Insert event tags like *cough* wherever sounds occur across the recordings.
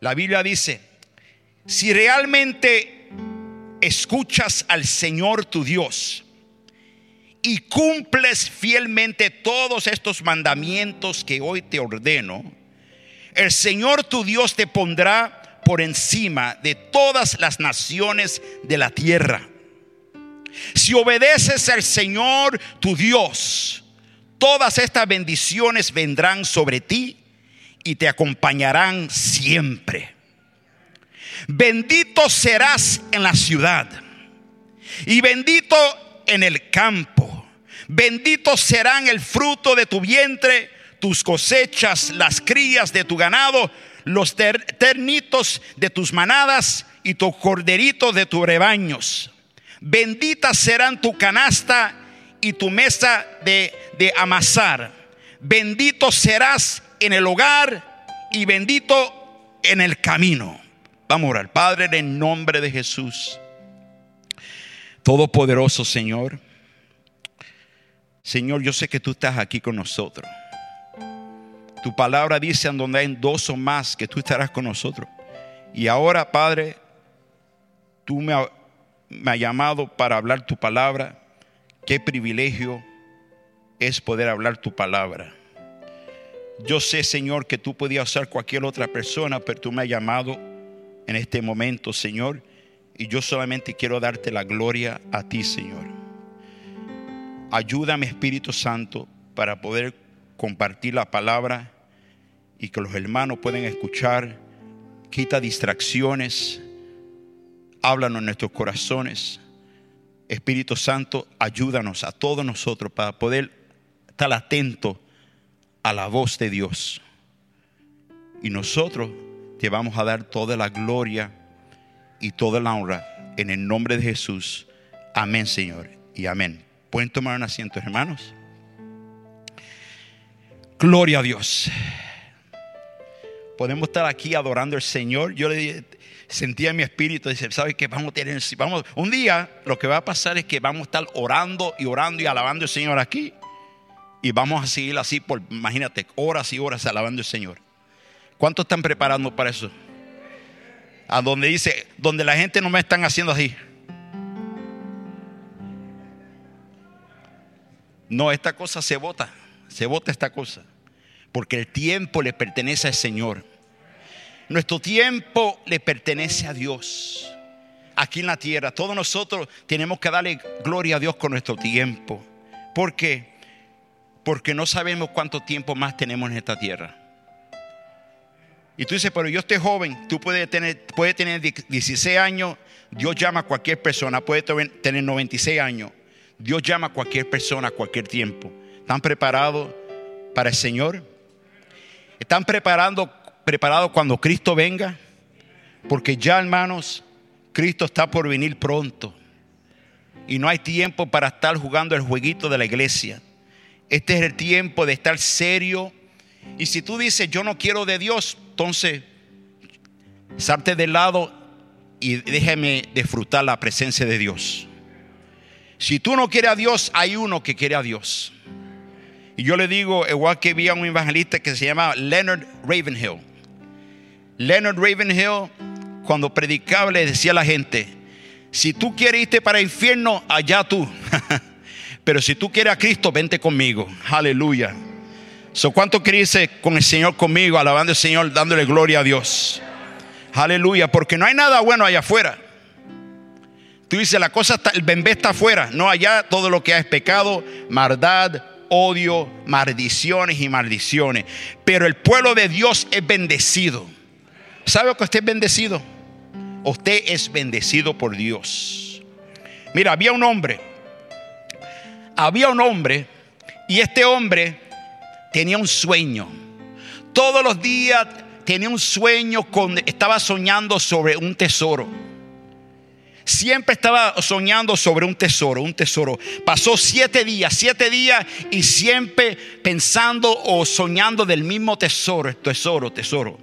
La Biblia dice, si realmente escuchas al Señor tu Dios y cumples fielmente todos estos mandamientos que hoy te ordeno, el Señor tu Dios te pondrá por encima de todas las naciones de la tierra. Si obedeces al Señor tu Dios, todas estas bendiciones vendrán sobre ti y te acompañarán siempre. Bendito serás en la ciudad y bendito en el campo. Bendito serán el fruto de tu vientre, tus cosechas, las crías de tu ganado, los ternitos de tus manadas y tus corderitos de tus rebaños. Benditas serán tu canasta y tu mesa de, de amasar. Bendito serás en el hogar y bendito en el camino. Vamos a orar. Padre, en el nombre de Jesús. Todopoderoso Señor. Señor, yo sé que tú estás aquí con nosotros. Tu palabra dice en donde hay dos o más que tú estarás con nosotros. Y ahora, Padre, tú me, me has llamado para hablar tu palabra. Qué privilegio es poder hablar tu palabra. Yo sé, Señor, que tú podías usar cualquier otra persona, pero tú me has llamado en este momento, Señor, y yo solamente quiero darte la gloria a ti, Señor. Ayúdame, Espíritu Santo, para poder compartir la palabra y que los hermanos puedan escuchar. Quita distracciones, háblanos en nuestros corazones. Espíritu Santo, ayúdanos a todos nosotros para poder estar atentos a la voz de Dios. Y nosotros te vamos a dar toda la gloria y toda la honra en el nombre de Jesús. Amén, Señor. Y amén. ¿Pueden tomar un asiento, hermanos? Gloria a Dios. Podemos estar aquí adorando al Señor. Yo le sentía en mi espíritu, dice, ¿sabes qué? Vamos a tener, vamos, un día lo que va a pasar es que vamos a estar orando y orando y alabando al Señor aquí. Y vamos a seguir así por, imagínate, horas y horas alabando al Señor. ¿Cuántos están preparando para eso? A donde dice, donde la gente no me están haciendo así. No, esta cosa se vota, se vota esta cosa. Porque el tiempo le pertenece al Señor. Nuestro tiempo le pertenece a Dios. Aquí en la tierra, todos nosotros tenemos que darle gloria a Dios con nuestro tiempo. ¿Por qué? Porque no sabemos cuánto tiempo más tenemos en esta tierra. Y tú dices, pero yo estoy joven, tú puedes tener, puedes tener 16 años, Dios llama a cualquier persona, puede tener 96 años, Dios llama a cualquier persona a cualquier tiempo. ¿Están preparados para el Señor? ¿Están preparando, preparados cuando Cristo venga? Porque ya, hermanos, Cristo está por venir pronto. Y no hay tiempo para estar jugando el jueguito de la iglesia. Este es el tiempo de estar serio. Y si tú dices, yo no quiero de Dios, entonces salte del lado y déjame disfrutar la presencia de Dios. Si tú no quieres a Dios, hay uno que quiere a Dios. Y yo le digo, igual que vi a un evangelista que se llama Leonard Ravenhill. Leonard Ravenhill, cuando predicaba, le decía a la gente: Si tú quieres irte para el infierno, allá tú. *laughs* Pero si tú quieres a Cristo, vente conmigo. Aleluya. So, ¿Cuánto quieres con el Señor conmigo, alabando al Señor, dándole gloria a Dios? Aleluya, porque no hay nada bueno allá afuera. Tú dices, la cosa está, el bembé está afuera. No, allá todo lo que hay es pecado, maldad, odio, maldiciones y maldiciones. Pero el pueblo de Dios es bendecido. ¿Sabe que usted es bendecido? Usted es bendecido por Dios. Mira, había un hombre había un hombre y este hombre tenía un sueño. Todos los días tenía un sueño, con, estaba soñando sobre un tesoro. Siempre estaba soñando sobre un tesoro, un tesoro. Pasó siete días, siete días y siempre pensando o soñando del mismo tesoro, tesoro, tesoro.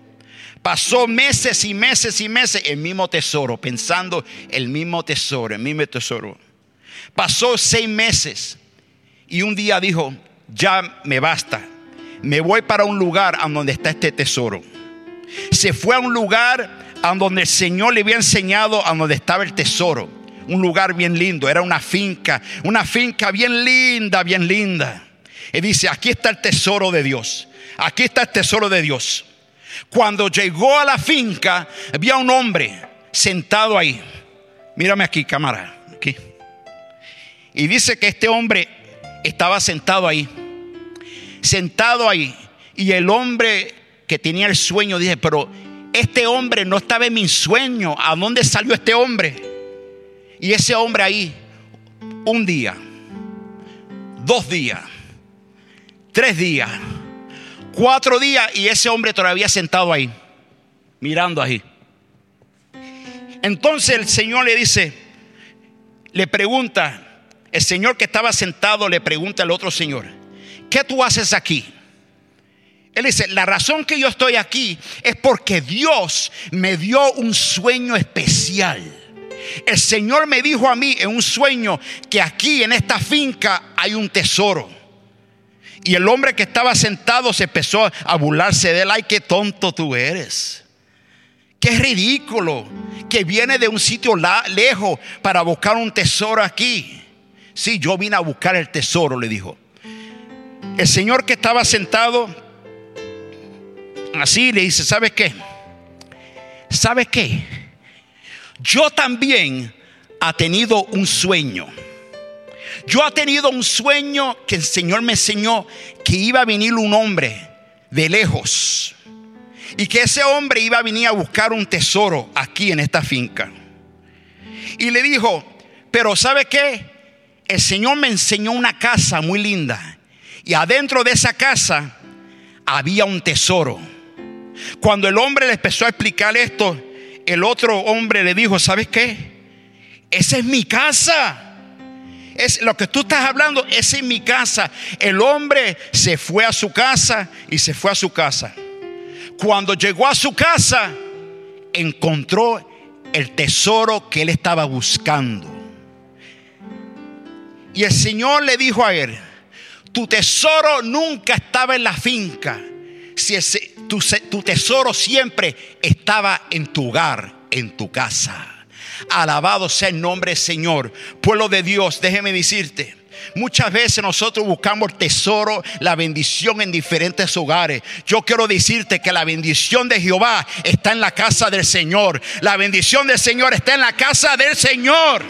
Pasó meses y meses y meses el mismo tesoro, pensando el mismo tesoro, el mismo tesoro. Pasó seis meses y un día dijo, ya me basta, me voy para un lugar a donde está este tesoro. se fue a un lugar a donde el Señor le había enseñado a donde estaba el tesoro. Un lugar bien lindo, era una finca, una finca bien linda, bien linda. Y dice, aquí está el tesoro de Dios. Aquí está el tesoro de Dios. Cuando llegó a la finca, había un hombre sentado ahí. Mírame aquí, cámara. Aquí. Y dice que este hombre estaba sentado ahí. Sentado ahí. Y el hombre que tenía el sueño dice, pero este hombre no estaba en mi sueño. ¿A dónde salió este hombre? Y ese hombre ahí, un día, dos días, tres días, cuatro días y ese hombre todavía sentado ahí, mirando ahí. Entonces el Señor le dice, le pregunta, el Señor que estaba sentado le pregunta al otro Señor, ¿qué tú haces aquí? Él dice, la razón que yo estoy aquí es porque Dios me dio un sueño especial. El Señor me dijo a mí en un sueño que aquí en esta finca hay un tesoro. Y el hombre que estaba sentado se empezó a burlarse de él. Ay, qué tonto tú eres. Qué ridículo que viene de un sitio lejos para buscar un tesoro aquí. Sí, yo vine a buscar el tesoro, le dijo. El señor que estaba sentado así le dice, ¿sabes qué? ¿Sabes qué? Yo también ha tenido un sueño. Yo ha tenido un sueño que el Señor me enseñó que iba a venir un hombre de lejos y que ese hombre iba a venir a buscar un tesoro aquí en esta finca. Y le dijo, pero ¿sabe qué? El Señor me enseñó una casa muy linda y adentro de esa casa había un tesoro. Cuando el hombre le empezó a explicar esto, el otro hombre le dijo, ¿sabes qué? Esa es mi casa. Es lo que tú estás hablando, esa es mi casa. El hombre se fue a su casa y se fue a su casa. Cuando llegó a su casa, encontró el tesoro que él estaba buscando. Y el Señor le dijo a él, tu tesoro nunca estaba en la finca. Si ese, tu, tesoro siempre estaba en tu hogar, en tu casa. Alabado sea el nombre del Señor. Pueblo de Dios, déjeme decirte. Muchas veces nosotros buscamos tesoro, la bendición en diferentes hogares. Yo quiero decirte que la bendición de Jehová está en la casa del Señor. La bendición del Señor está en la casa del Señor.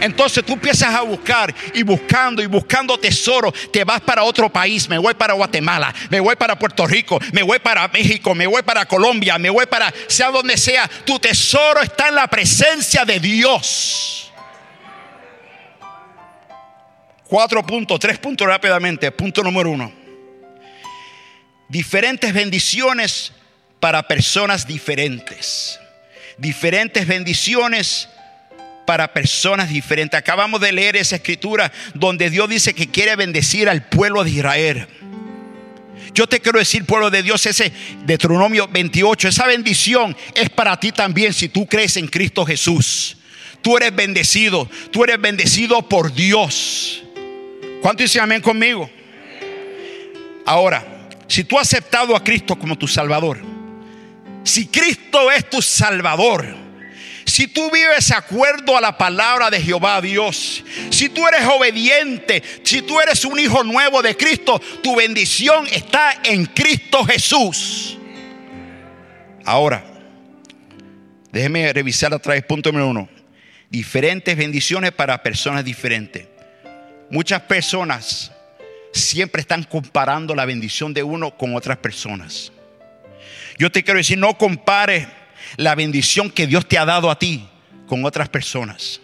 Entonces tú empiezas a buscar y buscando y buscando tesoro. Te vas para otro país. Me voy para Guatemala, me voy para Puerto Rico, me voy para México, me voy para Colombia, me voy para sea donde sea. Tu tesoro está en la presencia de Dios. Cuatro puntos, tres puntos rápidamente. Punto número uno. Diferentes bendiciones para personas diferentes. Diferentes bendiciones para personas diferentes. Acabamos de leer esa escritura donde Dios dice que quiere bendecir al pueblo de Israel. Yo te quiero decir, pueblo de Dios, ese Deuteronomio 28, esa bendición es para ti también si tú crees en Cristo Jesús. Tú eres bendecido, tú eres bendecido por Dios. ¿Cuánto dicen amén conmigo? Ahora, si tú has aceptado a Cristo como tu Salvador, si Cristo es tu Salvador, si tú vives acuerdo a la palabra de Jehová Dios, si tú eres obediente, si tú eres un hijo nuevo de Cristo, tu bendición está en Cristo Jesús. Ahora, déjeme revisar otra vez punto número uno. Diferentes bendiciones para personas diferentes. Muchas personas siempre están comparando la bendición de uno con otras personas. Yo te quiero decir, no compare la bendición que Dios te ha dado a ti con otras personas.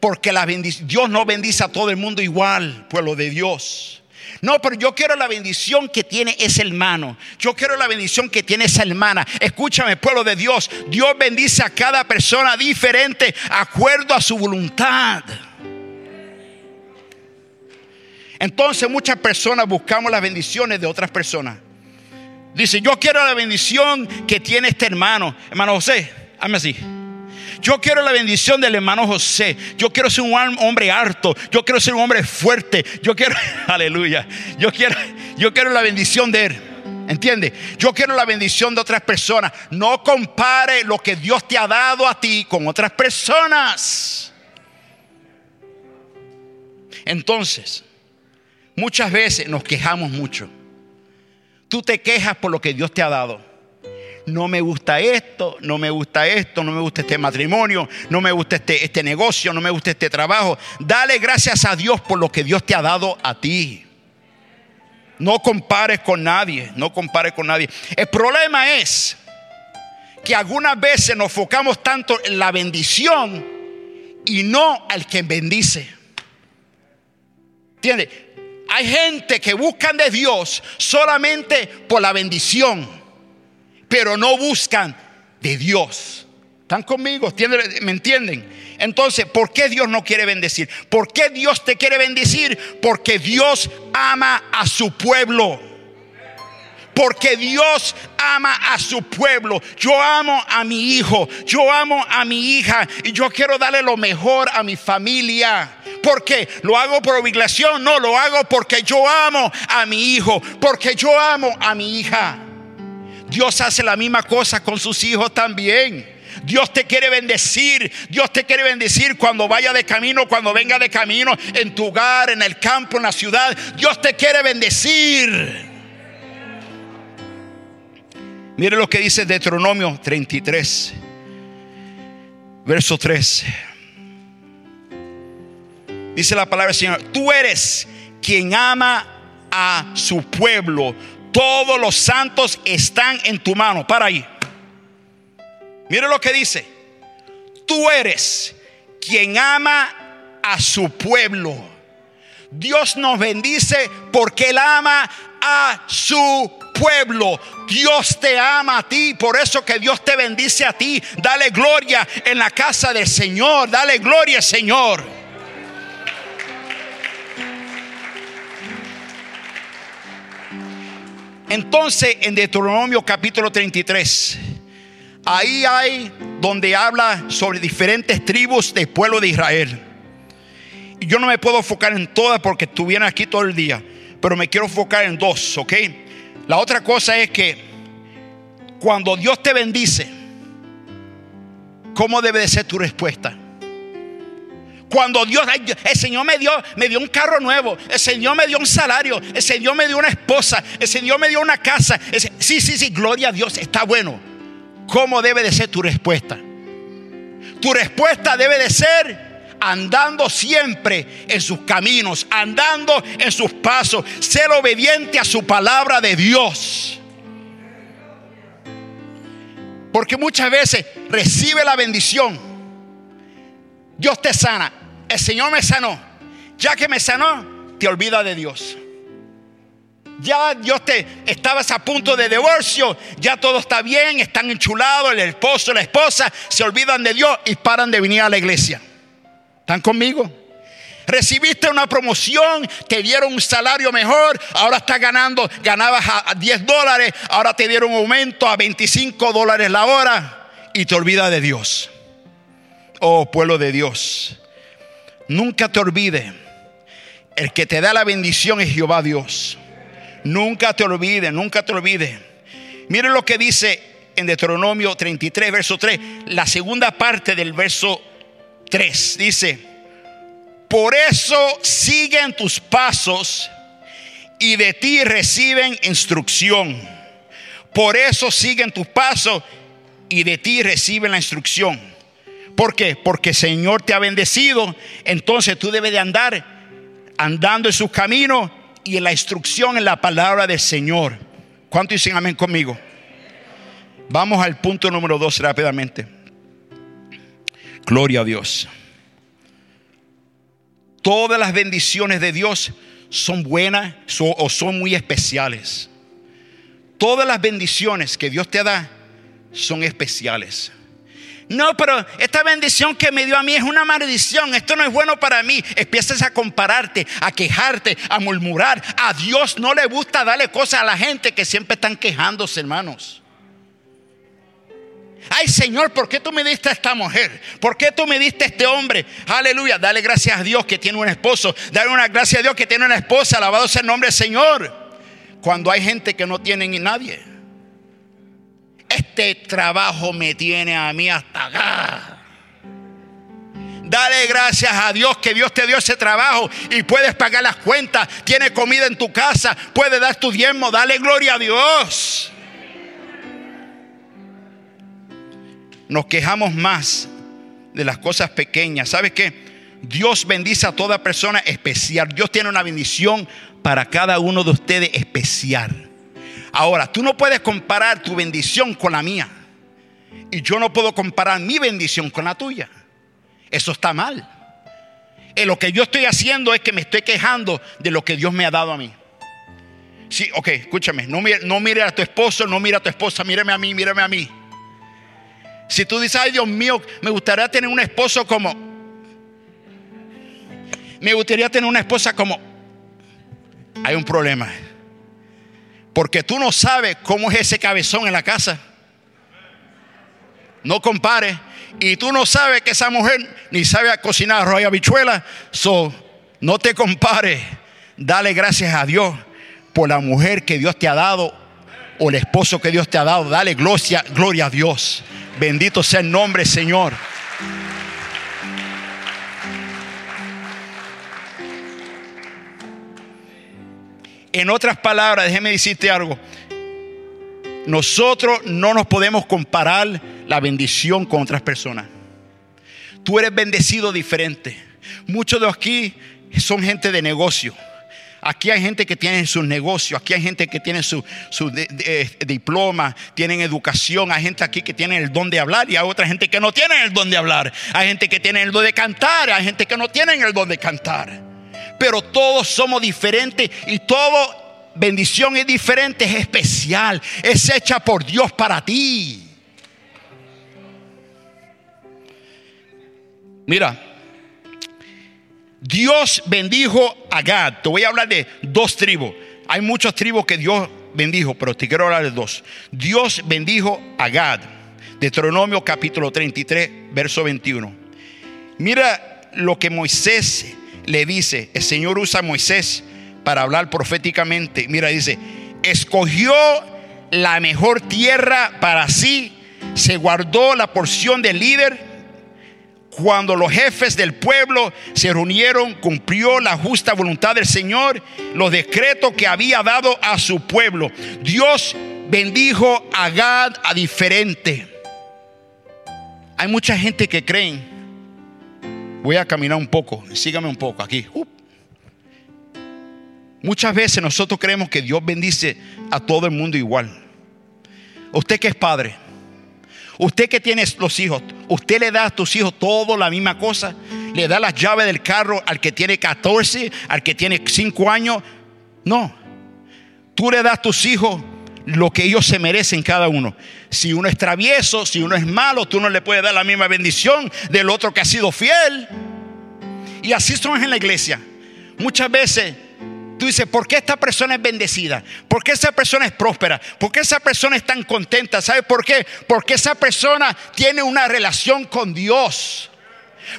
Porque la Dios no bendice a todo el mundo igual, pueblo de Dios. No, pero yo quiero la bendición que tiene ese hermano. Yo quiero la bendición que tiene esa hermana. Escúchame, pueblo de Dios. Dios bendice a cada persona diferente, acuerdo a su voluntad. Entonces muchas personas buscamos las bendiciones de otras personas. Dice, yo quiero la bendición que tiene este hermano. Hermano José, hazme así. Yo quiero la bendición del hermano José. Yo quiero ser un hombre harto. Yo quiero ser un hombre fuerte. Yo quiero, *laughs* aleluya. Yo quiero, Yo quiero la bendición de Él. ¿Entiende? Yo quiero la bendición de otras personas. No compare lo que Dios te ha dado a ti con otras personas. Entonces, muchas veces nos quejamos mucho. Tú te quejas por lo que Dios te ha dado. No me gusta esto, no me gusta esto, no me gusta este matrimonio, no me gusta este, este negocio, no me gusta este trabajo. Dale gracias a Dios por lo que Dios te ha dado a ti. No compares con nadie, no compares con nadie. El problema es que algunas veces nos enfocamos tanto en la bendición y no al que bendice. ¿Entiendes? Hay gente que buscan de Dios solamente por la bendición, pero no buscan de Dios. ¿Están conmigo? ¿Me entienden? Entonces, ¿por qué Dios no quiere bendecir? ¿Por qué Dios te quiere bendecir? Porque Dios ama a su pueblo. Porque Dios ama a su pueblo. Yo amo a mi hijo. Yo amo a mi hija. Y yo quiero darle lo mejor a mi familia. Porque lo hago por obligación. No, lo hago porque yo amo a mi hijo. Porque yo amo a mi hija. Dios hace la misma cosa con sus hijos también. Dios te quiere bendecir. Dios te quiere bendecir cuando vaya de camino, cuando venga de camino, en tu hogar, en el campo, en la ciudad. Dios te quiere bendecir. Mire lo que dice Deuteronomio 33, verso 3. Dice la palabra del Señor, tú eres quien ama a su pueblo. Todos los santos están en tu mano. Para ahí. Mire lo que dice. Tú eres quien ama a su pueblo. Dios nos bendice porque Él ama a su pueblo. Dios te ama a ti, por eso que Dios te bendice a ti. Dale gloria en la casa del Señor. Dale gloria, Señor. Entonces, en Deuteronomio capítulo 33 Ahí hay donde habla sobre diferentes tribus del pueblo de Israel. Yo no me puedo enfocar en todas porque estuvieron aquí todo el día, pero me quiero enfocar en dos, ¿ok? La otra cosa es que cuando Dios te bendice, ¿cómo debe de ser tu respuesta? Cuando Dios, el Señor me dio, me dio un carro nuevo, el Señor me dio un salario, el Señor me dio una esposa, el Señor me dio una casa. sí, sí, sí, gloria a Dios, está bueno. ¿Cómo debe de ser tu respuesta? Tu respuesta debe de ser andando siempre en sus caminos, andando en sus pasos, ser obediente a su palabra de Dios. Porque muchas veces recibe la bendición. Dios te sana. El Señor me sanó. Ya que me sanó, te olvida de Dios. Ya Dios te estabas a punto de divorcio, ya todo está bien, están enchulados, el esposo, la esposa, se olvidan de Dios y paran de venir a la iglesia. ¿Están conmigo? Recibiste una promoción, te dieron un salario mejor, ahora estás ganando, ganabas a 10 dólares, ahora te dieron un aumento a 25 dólares la hora y te olvidas de Dios. Oh pueblo de Dios, nunca te olvides, el que te da la bendición es Jehová Dios. Nunca te olvides, nunca te olvides. Miren lo que dice en Deuteronomio 33, verso 3, la segunda parte del verso 3. Dice, por eso siguen tus pasos y de ti reciben instrucción. Por eso siguen tus pasos y de ti reciben la instrucción. ¿Por qué? Porque el Señor te ha bendecido, entonces tú debes de andar andando en sus caminos y en la instrucción en la palabra del Señor. ¿Cuánto dicen amén conmigo? Vamos al punto número dos rápidamente. Gloria a Dios. Todas las bendiciones de Dios son buenas o son muy especiales. Todas las bendiciones que Dios te da son especiales. No, pero esta bendición que me dio a mí es una maldición. Esto no es bueno para mí. Empiezas a compararte, a quejarte, a murmurar. A Dios no le gusta darle cosas a la gente que siempre están quejándose, hermanos. Ay Señor, ¿por qué tú me diste a esta mujer? ¿Por qué tú me diste a este hombre? Aleluya, dale gracias a Dios que tiene un esposo. Dale una gracia a Dios que tiene una esposa. Alabado sea el nombre del Señor. cuando hay gente que no tiene ni nadie. Este trabajo me tiene a mí hasta acá. Dale gracias a Dios que Dios te dio ese trabajo y puedes pagar las cuentas, tienes comida en tu casa, puedes dar tu diezmo, dale gloria a Dios. Nos quejamos más de las cosas pequeñas. ¿Sabes qué? Dios bendice a toda persona especial. Dios tiene una bendición para cada uno de ustedes especial. Ahora, tú no puedes comparar tu bendición con la mía. Y yo no puedo comparar mi bendición con la tuya. Eso está mal. Eh, lo que yo estoy haciendo es que me estoy quejando de lo que Dios me ha dado a mí. Sí, ok, escúchame. No mire, no mire a tu esposo, no mire a tu esposa, míreme a mí, míreme a mí. Si tú dices, ay Dios mío, me gustaría tener un esposo como... Me gustaría tener una esposa como... Hay un problema. Porque tú no sabes cómo es ese cabezón en la casa. No compare. Y tú no sabes que esa mujer ni sabe cocinar arroz y habichuela. So, no te compare. Dale gracias a Dios por la mujer que Dios te ha dado o el esposo que Dios te ha dado. Dale gloria, gloria a Dios. Bendito sea el nombre, Señor. En otras palabras, déjeme decirte algo. Nosotros no nos podemos comparar la bendición con otras personas. Tú eres bendecido diferente. Muchos de aquí son gente de negocio. Aquí hay gente que tiene sus negocios, aquí hay gente que tiene su, diploma, tienen educación, hay gente aquí que tiene el don de hablar y hay otra gente que no tiene el don de hablar. Hay gente que tiene el don de cantar, hay gente que no tiene el don de cantar. Pero todos somos diferentes y todo bendición es diferente, es especial, es hecha por Dios para ti. Mira, Dios bendijo a Gad. Te voy a hablar de dos tribus. Hay muchas tribus que Dios bendijo, pero te quiero hablar de dos. Dios bendijo a Gad. Deuteronomio capítulo 33, verso 21. Mira lo que Moisés le dice. El Señor usa a Moisés para hablar proféticamente. Mira, dice, escogió la mejor tierra para sí, se guardó la porción del líder cuando los jefes del pueblo se reunieron, cumplió la justa voluntad del Señor, los decretos que había dado a su pueblo. Dios bendijo a Gad a diferente. Hay mucha gente que creen. Voy a caminar un poco, sígame un poco aquí. Muchas veces nosotros creemos que Dios bendice a todo el mundo igual. Usted que es padre, Usted que tiene los hijos, usted le da a tus hijos todo la misma cosa. Le da las llaves del carro al que tiene 14, al que tiene 5 años. No. Tú le das a tus hijos lo que ellos se merecen cada uno. Si uno es travieso, si uno es malo, tú no le puedes dar la misma bendición del otro que ha sido fiel. Y así somos en la iglesia. Muchas veces Tú dices, ¿por qué esta persona es bendecida? ¿Por qué esa persona es próspera? ¿Por qué esa persona es tan contenta? ¿Sabes por qué? Porque esa persona tiene una relación con Dios.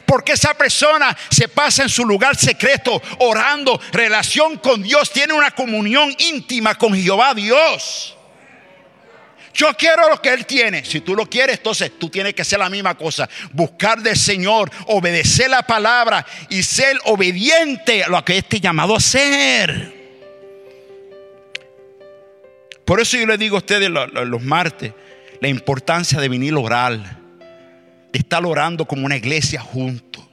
Porque esa persona se pasa en su lugar secreto orando, relación con Dios, tiene una comunión íntima con Jehová Dios. Yo quiero lo que Él tiene. Si tú lo quieres, entonces tú tienes que hacer la misma cosa. Buscar del Señor, obedecer la palabra y ser obediente a lo que este llamado a ser. Por eso yo le digo a ustedes los, martes la importancia de venir a orar, de estar orando como una iglesia juntos.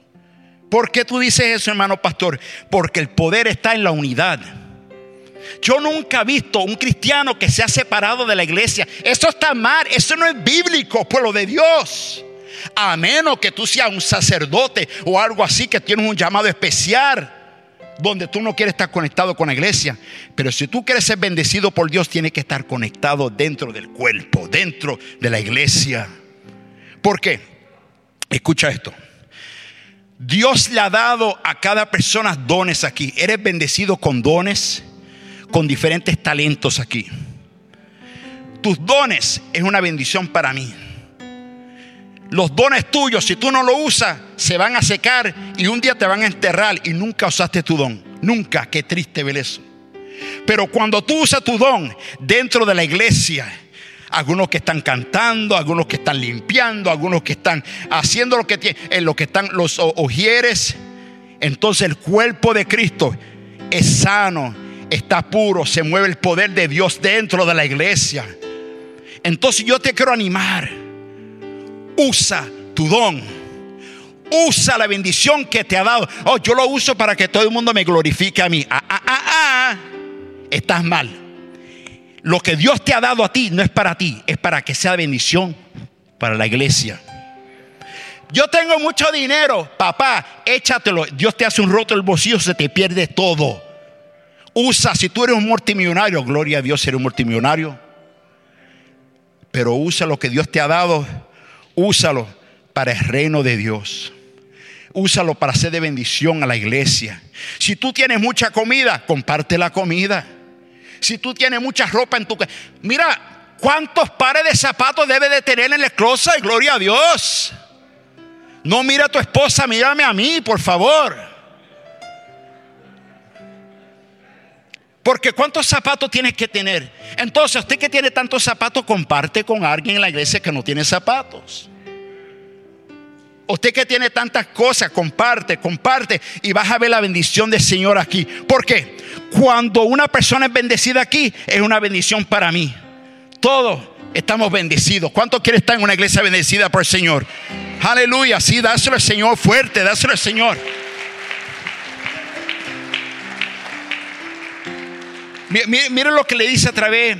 ¿Por qué tú dices eso, hermano pastor? Porque el poder está en la unidad. Yo nunca he visto un cristiano que se ha separado de la iglesia. Eso está mal, eso no es bíblico, pueblo de Dios. A menos que tú seas un sacerdote o algo así que tienes un llamado especial donde tú no quieres estar conectado con la iglesia. Pero si tú quieres ser bendecido por Dios, tienes que estar conectado dentro del cuerpo, dentro de la iglesia. ¿Por qué? Escucha esto. Dios le ha dado a cada persona dones aquí. ¿Eres bendecido con dones? Con diferentes talentos aquí. Tus dones es una bendición para mí. Los dones tuyos, si tú no lo usas, se van a secar y un día te van a enterrar y nunca usaste tu don. Nunca, qué triste ver eso. Pero cuando tú usas tu don dentro de la iglesia, algunos que están cantando, algunos que están limpiando, algunos que están haciendo lo que tienen, en lo que están los ojieres, entonces el cuerpo de Cristo es sano, está puro, se mueve el poder de Dios dentro de la iglesia. Entonces yo te quiero animar. Usa tu don. Usa la bendición que te ha dado. Oh, yo lo uso para que todo el mundo me glorifique a mí. Ah, ah, ah, ah. Estás mal. Lo que Dios te ha dado a ti no es para ti, es para que sea bendición para la iglesia. Yo tengo mucho dinero, papá, échatelo. Dios te hace un roto el bolsillo, se te pierde todo. Usa, si tú eres un multimillonario, gloria a Dios, eres un multimillonario. Pero usa lo que Dios te ha dado, úsalo para el reino de Dios. Úsalo para hacer de bendición a la iglesia. Si tú tienes mucha comida, comparte la comida. Si tú tienes mucha ropa en tu casa, mira cuántos pares de zapatos debe de tener en el closet, gloria a Dios. No mira a tu esposa, mírame a mí, por favor. Porque ¿cuántos zapatos tienes que tener? Entonces, usted que tiene tantos zapatos, comparte con alguien en la iglesia que no tiene zapatos. Usted que tiene tantas cosas, comparte, comparte y vas a ver la bendición del Señor aquí. ¿Por qué? Cuando una persona es bendecida aquí, es una bendición para mí. Todos estamos bendecidos. ¿Cuántos quiere estar en una iglesia bendecida por el Señor? Aleluya, sí, dáselo al Señor fuerte, dáselo al Señor. Miren lo que le dice a través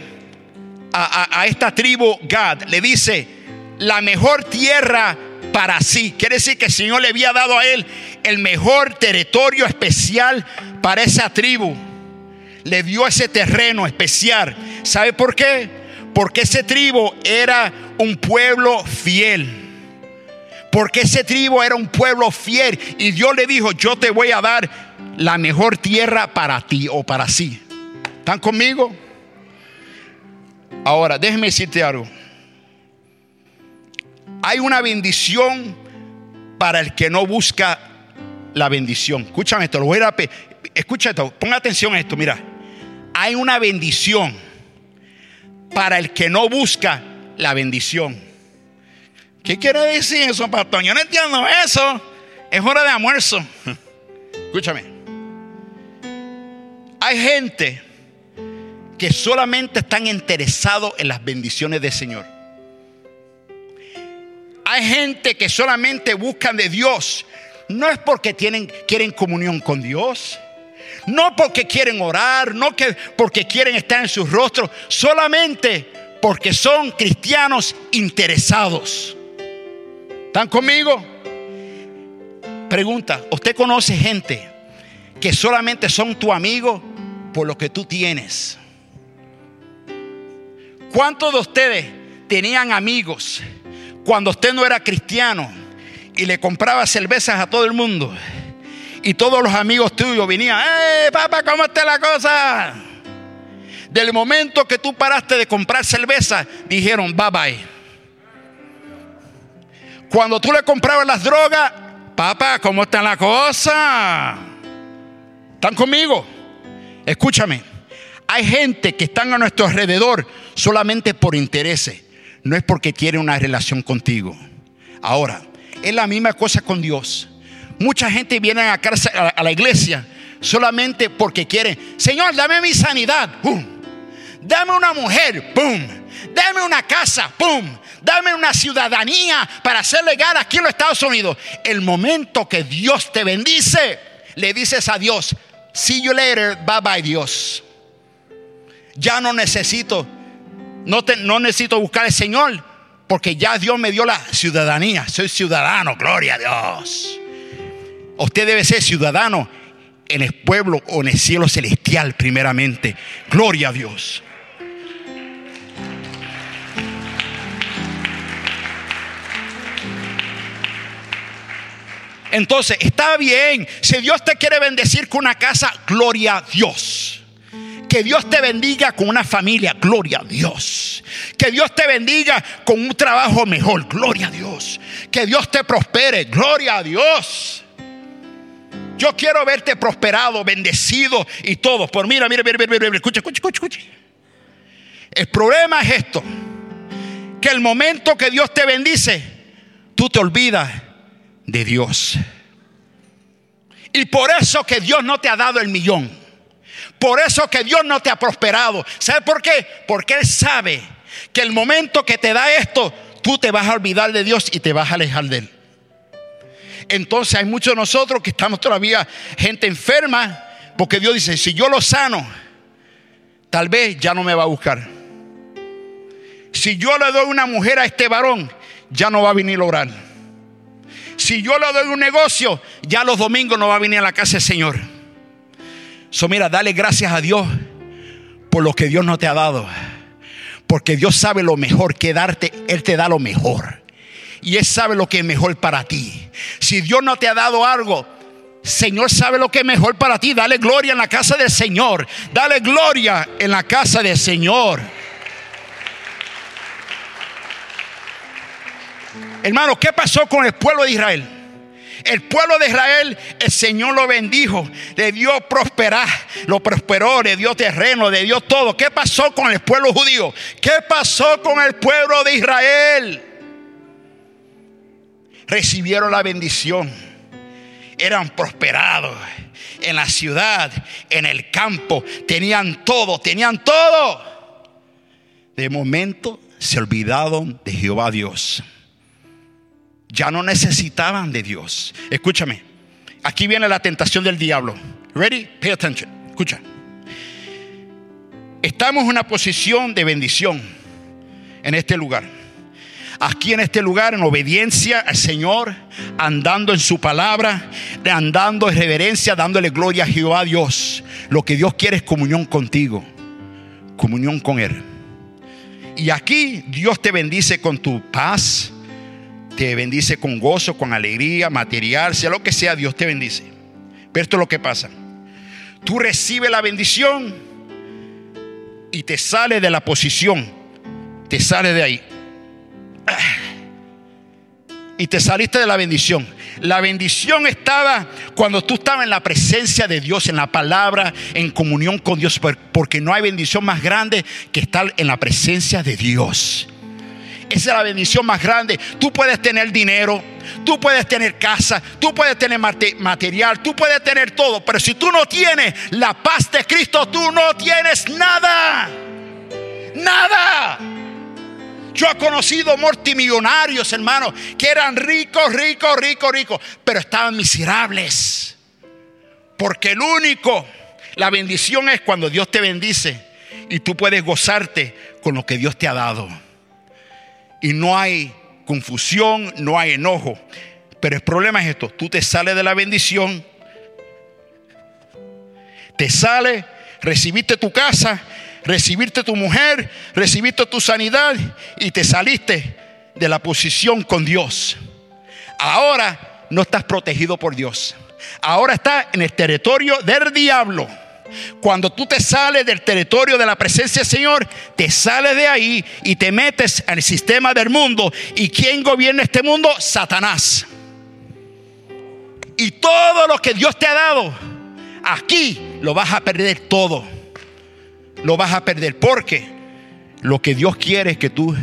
a, a, esta tribu Gad. Le dice, la mejor tierra para sí. Quiere decir que el Señor le había dado a él el mejor territorio especial para esa tribu. Le dio ese terreno especial. ¿Sabe por qué? Porque ese tribu era un pueblo fiel. Porque ese tribu era un pueblo fiel. Y Dios le dijo, yo te voy a dar la mejor tierra para ti o para sí. ¿Están conmigo? Ahora, déjeme decirte algo. Hay una bendición para el que no busca la bendición. Escúchame esto, lo voy a escucha esto, ponga atención a esto, mira. Hay una bendición para el que no busca la bendición. ¿Qué quiere decir eso, pastor? Yo no entiendo eso. Es hora de almuerzo. *laughs* Escúchame. Hay gente que solamente están interesados en las bendiciones del Señor. Hay gente que solamente buscan de Dios. No es porque tienen, quieren comunión con Dios. No porque quieren orar, no que, porque quieren estar en sus rostros, solamente porque son cristianos interesados. ¿Están conmigo? Pregunta, ¿usted conoce gente que solamente son tu amigo por lo que tú tienes? ¿Cuántos de ustedes tenían amigos cuando usted no era cristiano y le compraba cervezas a todo el mundo? Y todos los amigos tuyos venían, ¡eh, papá, cómo está la cosa! Del momento que tú paraste de comprar cerveza, dijeron, bye bye. Cuando tú le comprabas las drogas, papá, ¿cómo está la cosa? ¿Están conmigo? Escúchame. Hay gente que están a nuestro alrededor solamente por intereses. No es porque quiere una relación contigo. Ahora, es la misma cosa con Dios. Mucha gente viene a, a la iglesia solamente porque quiere, Señor, dame mi sanidad. Dame una mujer. ¡Pum! Dame una casa. ¡Pum! dame una ciudadanía para ser legal aquí en los Estados Unidos. El momento que Dios te bendice, le dices a Dios, see you later, bye bye Dios. Ya no necesito, no, no necesito buscar al Señor, porque ya Dios me dio la ciudadanía. Soy ciudadano, gloria a Dios. Usted debe ser ciudadano en el pueblo o en el cielo celestial primeramente. Gloria a Dios. Entonces, está bien. Si Dios te quiere bendecir con una casa, gloria a Dios. Que Dios te bendiga con una familia, gloria a Dios. Que Dios te bendiga con un trabajo mejor, gloria a Dios. Que Dios te prospere, gloria a Dios. Yo quiero verte prosperado, bendecido y todo. Por mira, mira, mira, mira, mira, escucha, escucha, escucha, escucha. El problema es esto, que el momento que Dios te bendice, tú te olvidas de Dios. Y por eso que Dios no te ha dado el millón. Por eso que Dios no te ha prosperado. ¿Sabe por qué? Porque Él sabe que el momento que te da esto, tú te vas a olvidar de Dios y te vas a alejar de Él. Entonces hay muchos de nosotros que estamos todavía gente enferma, porque Dios dice, si yo lo sano, tal vez ya no me va a buscar. Si yo le doy una mujer a este varón, ya no va a venir a orar. Si yo le doy un negocio, ya los domingos no va a venir a la casa del Señor. So, mira, dale gracias a Dios por lo que Dios no te ha dado. Porque Dios sabe lo mejor que darte, Él te da lo mejor. Y Él sabe lo que es mejor para ti. Si Dios no te ha dado algo, Señor sabe lo que es mejor para ti. Dale gloria en la casa del Señor. Dale gloria en la casa del Señor. Hermano, ¿qué pasó con el pueblo de Israel? El pueblo de Israel, el Señor lo bendijo, le dio prosperar, lo prosperó, le dio terreno, le dio todo. ¿Qué pasó con el pueblo judío? ¿Qué pasó con el pueblo de Israel? Recibieron la bendición, eran prosperados en la ciudad, en el campo, tenían todo, tenían todo. De momento se olvidaron de Jehová Dios. Ya no necesitaban de Dios. Escúchame. Aquí viene la tentación del diablo. Ready? Pay attention. Escucha. Estamos en una posición de bendición en este lugar. Aquí en este lugar, en obediencia al Señor, andando en su palabra, andando en reverencia, dándole gloria a Jehová Dios. Lo que Dios quiere es comunión contigo, comunión con Él. Y aquí Dios te bendice con tu paz, te bendice con gozo, con alegría, material, sea lo que sea, Dios te bendice. Pero esto es lo que pasa. Tú recibes la bendición y te sale de la posición, te sale de ahí. Y te saliste de la bendición. La bendición estaba cuando tú estabas en la presencia de Dios, en la palabra, en comunión con Dios, porque no hay bendición más grande que estar en la presencia de Dios. Esa es la bendición más grande. Tú puedes tener dinero, tú puedes tener casa, tú puedes tener material, tú puedes tener todo. Pero si tú no tienes la paz de Cristo, tú no tienes nada. Nada. Yo he conocido multimillonarios, hermanos, que eran ricos, ricos, ricos, ricos, pero estaban miserables. Porque el único, la bendición es cuando Dios te bendice y tú puedes gozarte con lo que Dios te ha dado y no hay confusión, no hay enojo. Pero el problema es esto, tú te sales de la bendición, te sales, recibiste tu casa, recibiste tu mujer, recibiste tu sanidad y te saliste de la posición con Dios. Ahora no estás protegido por Dios. Ahora estás en el territorio del diablo. Cuando tú te sales del territorio de la presencia del Señor, te sales de ahí y te metes al sistema del mundo. ¿Y quién gobierna este mundo? Satanás. Y todo lo que Dios te ha dado, aquí lo vas a perder todo. Lo vas a perder porque lo que Dios quiere es que tú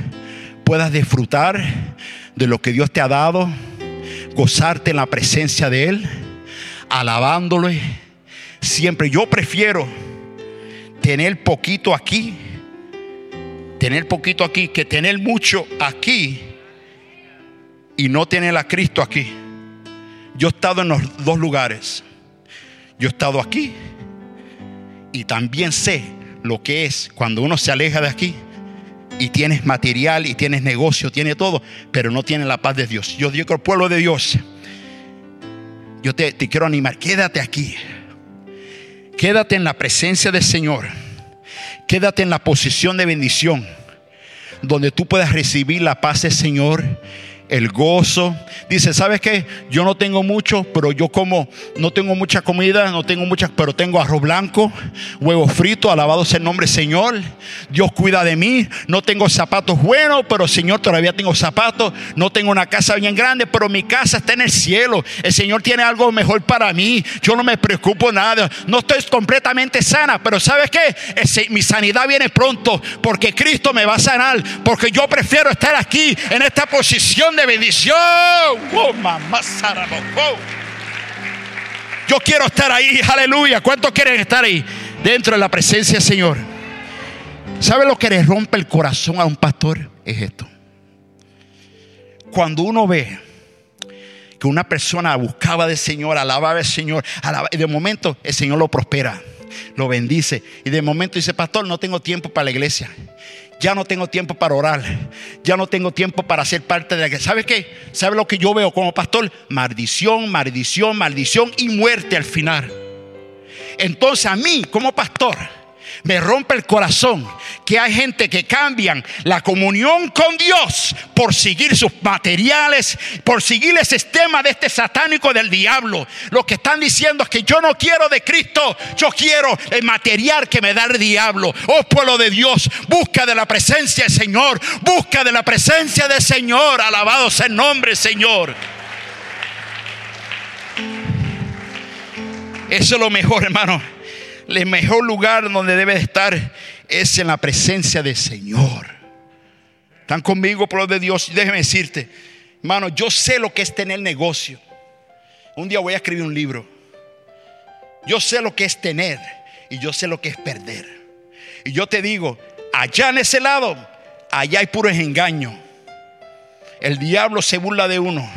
puedas disfrutar de lo que Dios te ha dado, gozarte en la presencia de Él, alabándole siempre. Yo prefiero tener poquito aquí, tener poquito aquí, que tener mucho aquí y no tener a Cristo aquí. Yo he estado en los dos lugares. Yo he estado aquí y también sé lo que es cuando uno se aleja de aquí y tienes material y tienes negocio, tiene todo, pero no tiene la paz de Dios. Yo digo al pueblo de Dios, yo te, te quiero animar, quédate aquí. Quédate en la presencia del Señor. Quédate en la posición de bendición, donde tú puedas recibir la paz del Señor, el gozo. Dice, ¿sabes qué? Yo no tengo mucho, pero yo como, no tengo mucha comida, no tengo muchas, pero tengo arroz blanco, huevo frito, alabado sea el nombre Señor. Dios cuida de mí. No tengo zapatos buenos, pero Señor todavía tengo zapatos. No tengo una casa bien grande, pero mi casa está en el cielo. El Señor tiene algo mejor para mí. Yo no me preocupo nada. No estoy completamente sana, pero ¿sabes qué? mi sanidad viene pronto porque Cristo me va a sanar, porque yo prefiero estar aquí en esta posición de bendición. Oh, mamá Yo quiero estar ahí, aleluya. ¿Cuántos quieren estar ahí? Dentro de la presencia del Señor. ¿Sabe lo que le rompe el corazón a un pastor? Es esto. Cuando uno ve que una persona buscaba del Señor, alababa al Señor, y de momento el Señor lo prospera, lo bendice, y de momento dice, pastor, no tengo tiempo para la iglesia ya no tengo tiempo para orar, ya no tengo tiempo para ser parte de la iglesia. ¿Sabe qué? ¿Sabe lo que yo veo como pastor? Maldición, maldición, maldición y muerte al final. Entonces a mí como pastor me rompe el corazón que hay gente que cambian la comunión con Dios por seguir sus materiales, por seguir el sistema de este satánico del diablo. Lo que están diciendo es que yo no quiero de Cristo, yo quiero el material que me da el diablo. Oh pueblo de Dios, busca de la presencia del Señor, busca de la presencia del Señor. Alabado sea el nombre, Señor. Eso es lo mejor, hermano el mejor lugar donde debe estar es en la presencia del Señor. ¿Están conmigo, por lo de Dios? Déjeme decirte, hermano, yo sé lo que es tener negocio. Un día voy a escribir un libro. Yo sé lo que es tener y yo sé lo que es perder. Y yo te digo, allá en ese lado, allá hay puros engaños. El diablo se burla de uno,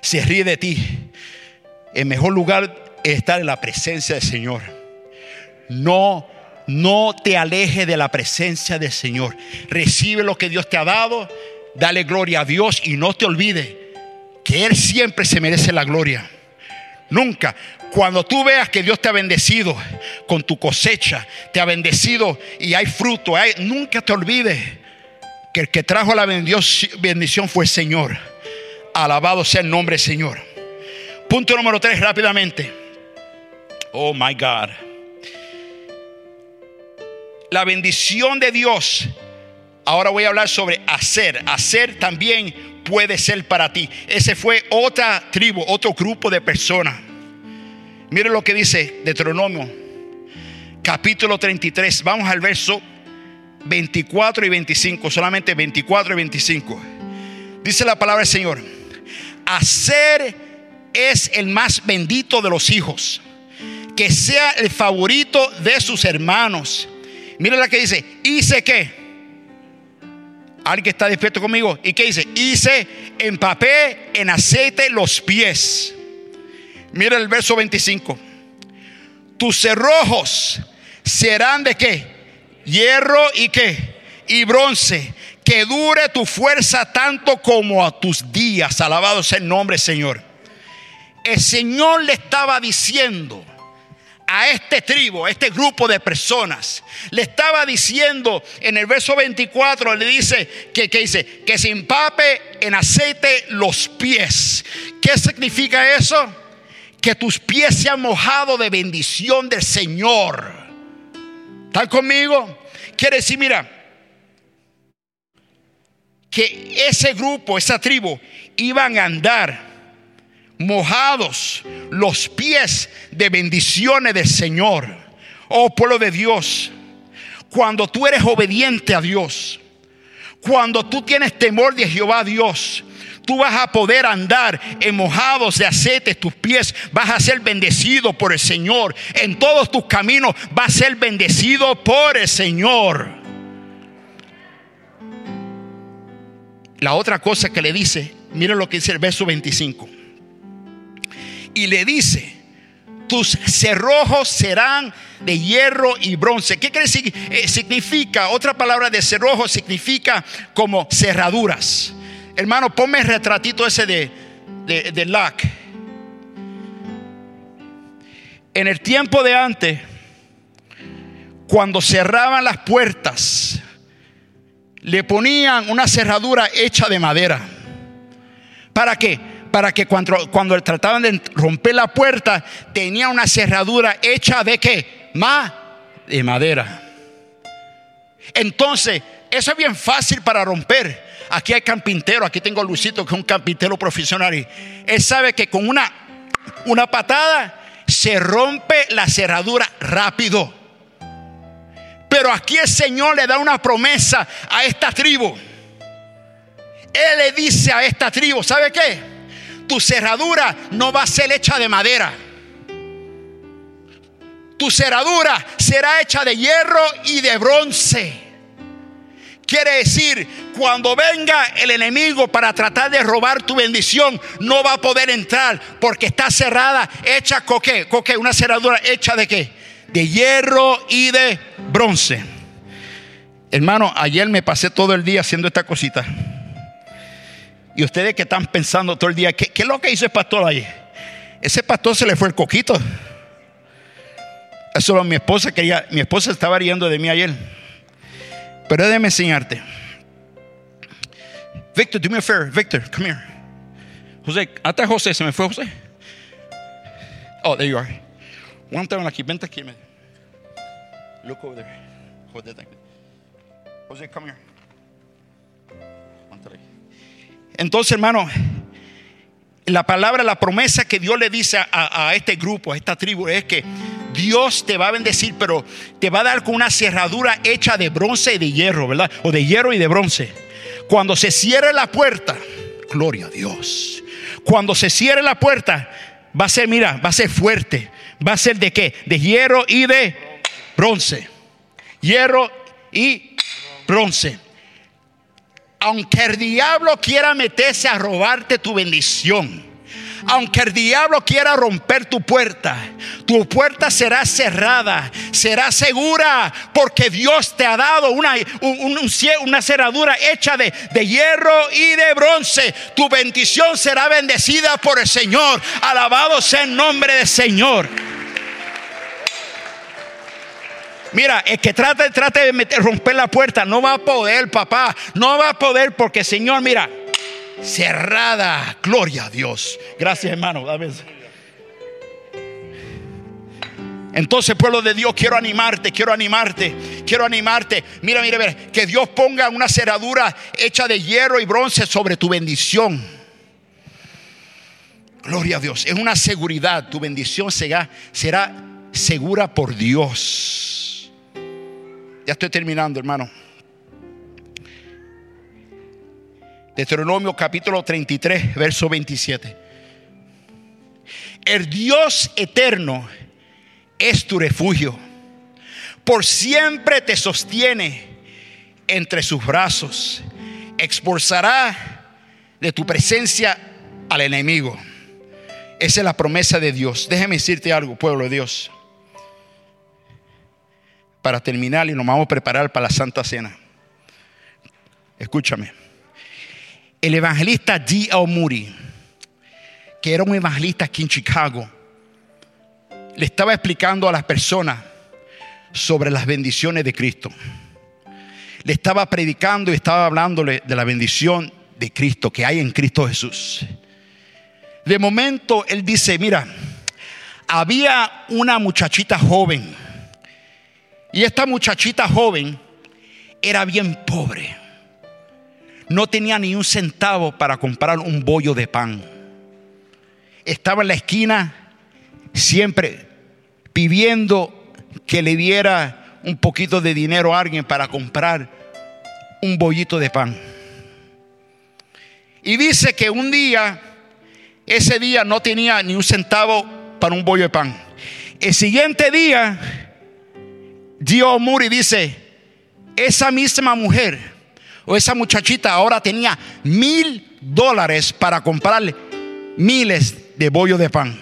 se ríe de ti. El mejor lugar es estar en la presencia del Señor no, no te aleje de la presencia del Señor. Recibe lo que Dios te ha dado, dale gloria a Dios y no te olvide que Él siempre se merece la gloria. Nunca. Cuando tú veas que Dios te ha bendecido con tu cosecha, te ha bendecido y hay fruto, nunca te olvides que el que trajo la bendición fue el Señor. Alabado sea el nombre del Señor. Punto número tres rápidamente. Oh my God la bendición de Dios. Ahora voy a hablar sobre hacer. Hacer también puede ser para ti. Ese fue otra tribu, otro grupo de personas. Mire lo que dice Deuteronomio, capítulo 33. Vamos al verso 24 y 25, solamente 24 y 25. Dice la palabra del Señor. Hacer es el más bendito de los hijos, que sea el favorito de sus hermanos Mira la que dice, hice qué. Alguien que está despierto conmigo. ¿Y qué dice? Hice, empapé en aceite los pies. Mira el verso 25. Tus cerrojos serán de qué? Hierro y qué? Y bronce. Que dure tu fuerza tanto como a tus días. Alabado sea el nombre, Señor. El Señor le estaba diciendo a este tribu, a este grupo de personas. Le estaba diciendo en el verso 24, le dice que, dice que se empape en aceite los pies. ¿Qué significa eso? Que tus pies se han mojado de bendición del Señor. ¿Están conmigo? Quiere decir, mira, que ese grupo, esa tribu, iban a andar mojados los pies de bendiciones del Señor. Oh pueblo de Dios, cuando tú eres obediente a Dios, cuando tú tienes temor de Jehová Dios, tú vas a poder andar en mojados de aceite tus pies, vas a ser bendecido por el Señor. En todos tus caminos vas a ser bendecido por el Señor. La otra cosa que le dice, mira lo que dice el verso 25 y le dice, tus cerrojos serán de hierro y bronce. ¿Qué quiere decir? Eh, significa, otra palabra de cerrojo significa como cerraduras. Hermano, ponme el retratito ese de, de, de lac. En el tiempo de antes, cuando cerraban las puertas, le ponían una cerradura hecha de madera. ¿Para qué? Para que cuando, cuando trataban de romper la puerta, tenía una cerradura hecha de qué? De madera. Entonces, eso es bien fácil para romper. Aquí hay carpintero, aquí tengo a Luisito que es un carpintero profesional. Y él sabe que con una, una patada se rompe la cerradura rápido. Pero aquí el Señor le da una promesa a esta tribu. Él le dice a esta tribu, ¿sabe qué? Tu cerradura no va a ser hecha de madera. Tu cerradura será hecha de hierro y de bronce. Quiere decir, cuando venga el enemigo para tratar de robar tu bendición, no va a poder entrar porque está cerrada, hecha? ¿Con qué? Una cerradura hecha de qué? De hierro y de bronce. Hermano, ayer me pasé todo el día haciendo esta cosita. Y ustedes que están pensando todo el día, ¿qué, qué es lo que hizo el pastor ayer? Ese pastor se le fue el coquito. Eso mi esposa quería, mi esposa estaba riendo de mí ayer. Pero déjame enseñarte. Victor, do me a favor. Victor, come here. José, hasta José, se me fue José. Oh, there you are. Time aquí, vente aquí. Look over there. José, come here. Entonces, hermano, la palabra, la promesa que Dios le dice a, a, este grupo, a esta tribu, es que Dios te va a bendecir, pero te va a dar con una cerradura hecha de bronce y de hierro, ¿verdad? O de hierro y de bronce. Cuando se cierre la puerta, gloria a Dios. Cuando se cierre la puerta, va a ser, mira, va a ser fuerte. Va a ser de qué? De hierro y de bronce. Hierro y bronce. Aunque el diablo quiera meterse a robarte tu bendición aunque el diablo quiera romper tu puerta, tu puerta será cerrada, será segura, porque Dios te ha dado una, una cerradura hecha de, de hierro y de bronce. Tu bendición será bendecida por el Señor. Alabado sea el nombre del Señor. Mira, el que trate, trate de meter, romper la puerta, no va a poder, papá. No va a poder porque, Señor, mira, cerrada. Gloria a Dios. Gracias, hermano. Entonces, pueblo de Dios, quiero animarte, quiero animarte, quiero animarte. Mira, mira, mira, que Dios ponga una cerradura hecha de hierro y bronce sobre tu bendición. Gloria a Dios. Es una seguridad. Tu bendición será, será segura por Dios. Ya estoy terminando, hermano. Deuteronomio capítulo 33, verso 27. El Dios eterno es tu refugio. Por siempre te sostiene entre sus brazos. Expulsará de tu presencia al enemigo. Esa es la promesa de Dios. Déjeme decirte algo, pueblo de Dios. Para terminar y nos vamos a preparar para la Santa Cena. Escúchame el evangelista G. L. Moody, que era un evangelista aquí en Chicago, le estaba explicando a las personas sobre las bendiciones de Cristo. Le estaba predicando y estaba hablándole de la bendición de Cristo que hay en Cristo Jesús. De momento él dice, mira, había una muchachita joven y esta muchachita joven era bien pobre no tenía ni un centavo para comprar un bollo de pan. Estaba en la esquina siempre pidiendo que le diera un poquito de dinero a alguien para comprar un bollito de pan. Y dice que un día, ese día no tenía ni un centavo para un bollo de pan. El siguiente día, Dios Muri dice, esa misma mujer o esa muchachita ahora tenía mil dólares para comprarle miles de bollos de pan.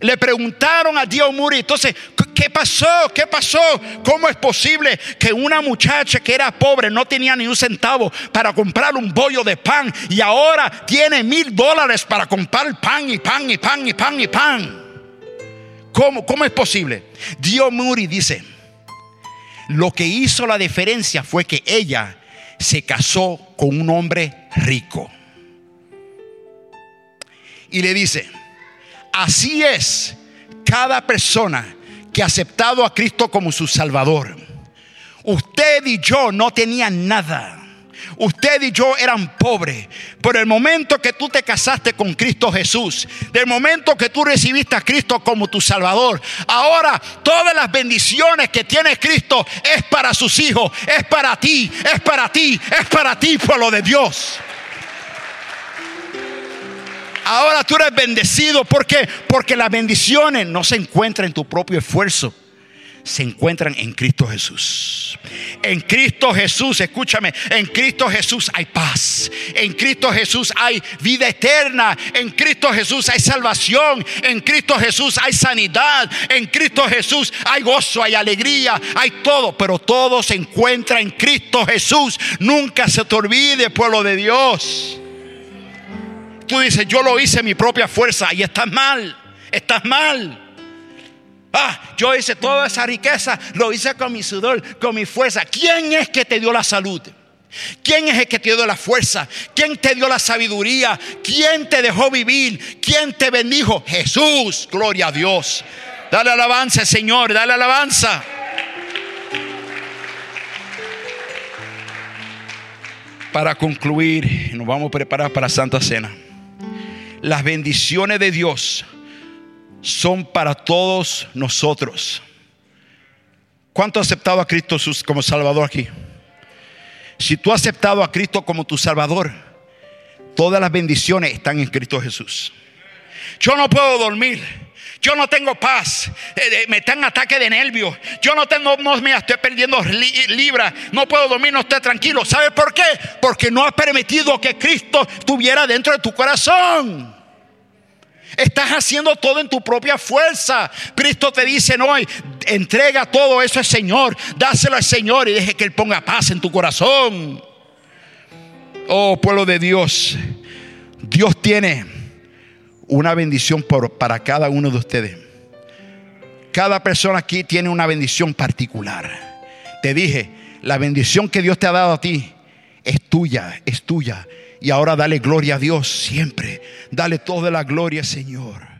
Le preguntaron a Dios Muri, entonces, ¿qué pasó? ¿Qué pasó? ¿Cómo es posible que una muchacha que era pobre no tenía ni un centavo para comprar un bollo de pan y ahora tiene mil dólares para comprar pan y pan y pan y pan y pan? ¿Cómo, cómo es posible? Dios Muri dice, lo que hizo la diferencia fue que ella se casó con un hombre rico. y le dice, así es cada persona que ha aceptado a Cristo como su Salvador. Usted y yo no tenían nada. Usted y yo eran pobres. Pero el momento que tú te casaste con Cristo Jesús, del momento que tú recibiste a Cristo como tu Salvador, ahora todas las bendiciones que tiene Cristo es para sus hijos, es para ti, es para ti, es para ti, pueblo de Dios. Ahora tú eres bendecido. ¿Por qué? Porque las bendiciones no se encuentran en tu propio esfuerzo se encuentran en Cristo Jesús. En Cristo Jesús, escúchame, en Cristo Jesús hay paz. En Cristo Jesús hay vida eterna. En Cristo Jesús hay salvación. En Cristo Jesús hay sanidad. En Cristo Jesús hay gozo, hay alegría, hay todo. Pero todo se encuentra en Cristo Jesús. Nunca se te olvide, pueblo de Dios. Tú dices, yo lo hice en mi propia fuerza y estás mal. Estás mal. Ah, yo hice toda esa riqueza, lo hice con mi sudor, con mi fuerza. ¿Quién es que te dio la salud? ¿Quién es el que te dio la fuerza? ¿Quién te dio la sabiduría? ¿Quién te dejó vivir? ¿Quién te bendijo? Jesús, gloria a Dios. Dale alabanza, Señor, dale alabanza. Para concluir, nos vamos a preparar para Santa Cena. Las bendiciones de Dios son para todos nosotros. ¿Cuánto ha aceptado a Cristo como Salvador aquí? Si tú has aceptado a Cristo como tu Salvador, todas las bendiciones están en Cristo Jesús. Yo no puedo dormir. Yo no tengo paz. Eh, eh, me están ataque de nervios. Yo no tengo, no, me estoy perdiendo libras. No puedo dormir, no estoy tranquilo. ¿Sabe por qué? Porque no has permitido que Cristo estuviera dentro de tu corazón. Estás haciendo todo en tu propia fuerza. Cristo te dice hoy, entrega todo eso al Señor, dáselo al Señor y deje que Él ponga paz en tu corazón. Oh pueblo de Dios, Dios tiene una bendición para cada uno de ustedes. Cada persona aquí tiene una bendición particular. Te dije, la bendición que Dios te ha dado a ti es tuya, es tuya y ahora dale gloria a Dios siempre. Dale toda la gloria, Señor.